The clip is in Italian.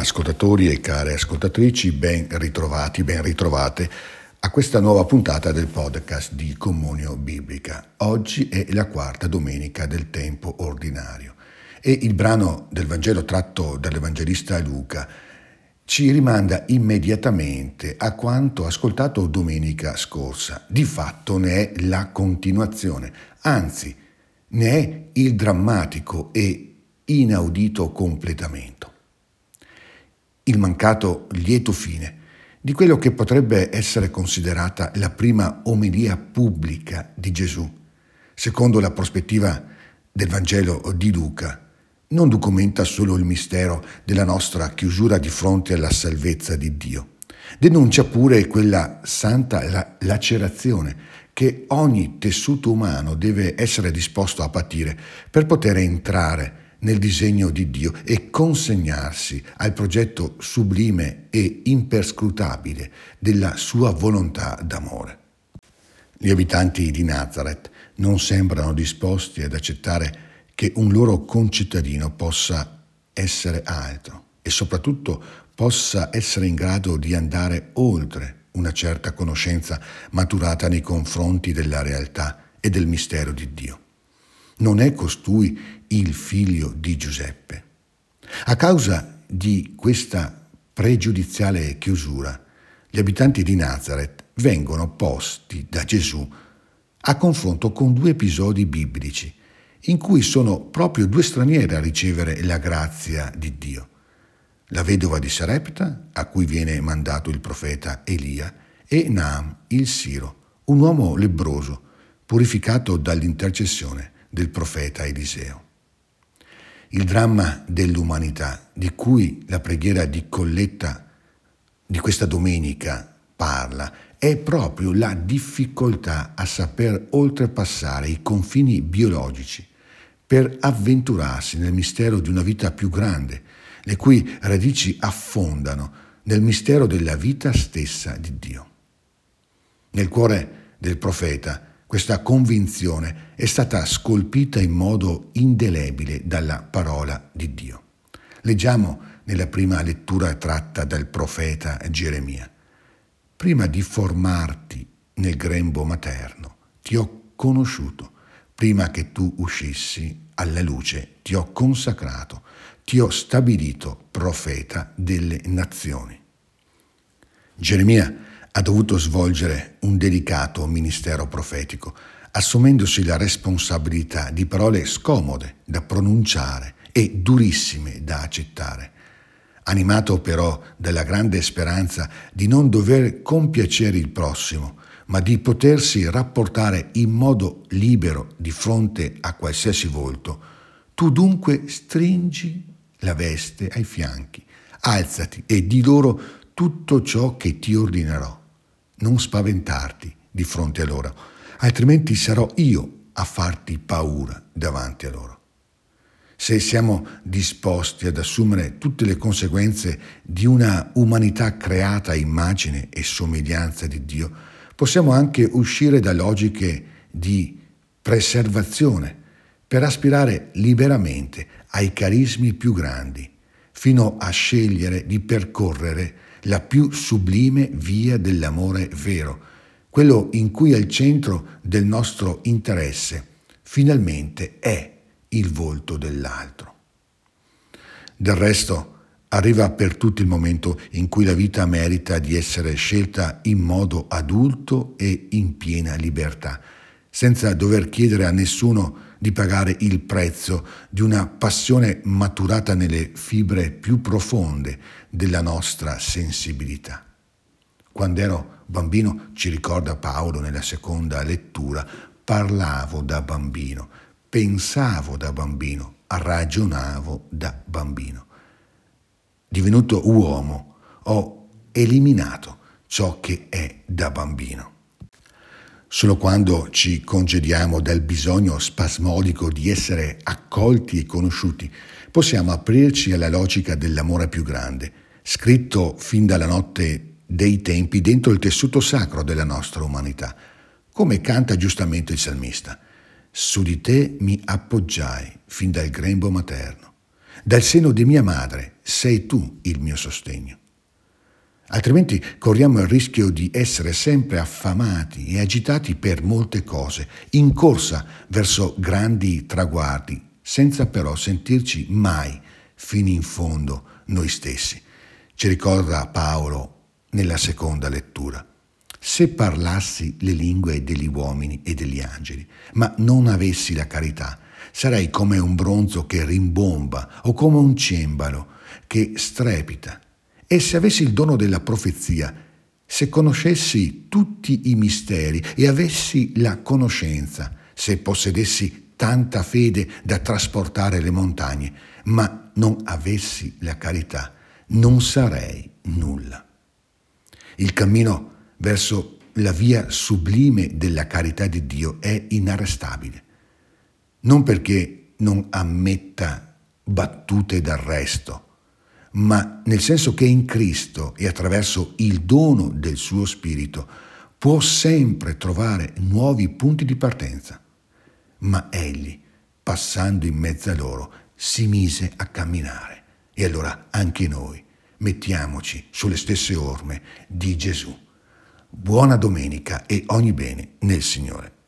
ascoltatori e care ascoltatrici, ben ritrovati, ben ritrovate a questa nuova puntata del podcast di Comunio Biblica. Oggi è la quarta domenica del tempo ordinario e il brano del Vangelo tratto dall'Evangelista Luca ci rimanda immediatamente a quanto ascoltato domenica scorsa. Di fatto ne è la continuazione, anzi ne è il drammatico e inaudito completamento. Il mancato lieto fine di quello che potrebbe essere considerata la prima omelia pubblica di Gesù, secondo la prospettiva del Vangelo di Luca, non documenta solo il mistero della nostra chiusura di fronte alla salvezza di Dio, denuncia pure quella santa lacerazione che ogni tessuto umano deve essere disposto a patire per poter entrare nel disegno di Dio e consegnarsi al progetto sublime e imperscrutabile della sua volontà d'amore. Gli abitanti di Nazareth non sembrano disposti ad accettare che un loro concittadino possa essere altro e soprattutto possa essere in grado di andare oltre una certa conoscenza maturata nei confronti della realtà e del mistero di Dio. Non è costui il figlio di Giuseppe. A causa di questa pregiudiziale chiusura, gli abitanti di Nazareth vengono posti da Gesù a confronto con due episodi biblici in cui sono proprio due stranieri a ricevere la grazia di Dio. La vedova di Sarepta, a cui viene mandato il profeta Elia, e Naam, il Siro, un uomo lebroso, purificato dall'intercessione del profeta Eliseo. Il dramma dell'umanità, di cui la preghiera di Colletta di questa domenica parla, è proprio la difficoltà a saper oltrepassare i confini biologici per avventurarsi nel mistero di una vita più grande, le cui radici affondano nel mistero della vita stessa di Dio. Nel cuore del profeta questa convinzione è stata scolpita in modo indelebile dalla parola di Dio. Leggiamo nella prima lettura tratta dal profeta Geremia. Prima di formarti nel grembo materno, ti ho conosciuto. Prima che tu uscissi alla luce, ti ho consacrato, ti ho stabilito profeta delle nazioni. Geremia ha dovuto svolgere un delicato ministero profetico, assumendosi la responsabilità di parole scomode da pronunciare e durissime da accettare. Animato però dalla grande speranza di non dover compiacere il prossimo, ma di potersi rapportare in modo libero di fronte a qualsiasi volto, tu dunque stringi la veste ai fianchi, alzati e di loro tutto ciò che ti ordinerò non spaventarti di fronte a loro, altrimenti sarò io a farti paura davanti a loro. Se siamo disposti ad assumere tutte le conseguenze di una umanità creata a immagine e somiglianza di Dio, possiamo anche uscire da logiche di preservazione per aspirare liberamente ai carismi più grandi, fino a scegliere di percorrere la più sublime via dell'amore vero, quello in cui al centro del nostro interesse finalmente è il volto dell'altro. Del resto, arriva per tutti il momento in cui la vita merita di essere scelta in modo adulto e in piena libertà, senza dover chiedere a nessuno di pagare il prezzo di una passione maturata nelle fibre più profonde della nostra sensibilità. Quando ero bambino, ci ricorda Paolo nella seconda lettura, parlavo da bambino, pensavo da bambino, ragionavo da bambino. Divenuto uomo, ho eliminato ciò che è da bambino. Solo quando ci congediamo dal bisogno spasmodico di essere accolti e conosciuti, possiamo aprirci alla logica dell'amore più grande, scritto fin dalla notte dei tempi dentro il tessuto sacro della nostra umanità, come canta giustamente il salmista. Su di te mi appoggiai fin dal grembo materno. Dal seno di mia madre sei tu il mio sostegno. Altrimenti corriamo il rischio di essere sempre affamati e agitati per molte cose, in corsa verso grandi traguardi, senza però sentirci mai fino in fondo noi stessi. Ci ricorda Paolo nella seconda lettura. Se parlassi le lingue degli uomini e degli angeli, ma non avessi la carità, sarei come un bronzo che rimbomba o come un cembalo che strepita. E se avessi il dono della profezia, se conoscessi tutti i misteri e avessi la conoscenza, se possedessi tanta fede da trasportare le montagne, ma non avessi la carità, non sarei nulla. Il cammino verso la via sublime della carità di Dio è inarrestabile. Non perché non ammetta battute d'arresto, ma nel senso che in Cristo e attraverso il dono del suo Spirito può sempre trovare nuovi punti di partenza. Ma egli, passando in mezzo a loro, si mise a camminare. E allora anche noi mettiamoci sulle stesse orme di Gesù. Buona domenica e ogni bene nel Signore.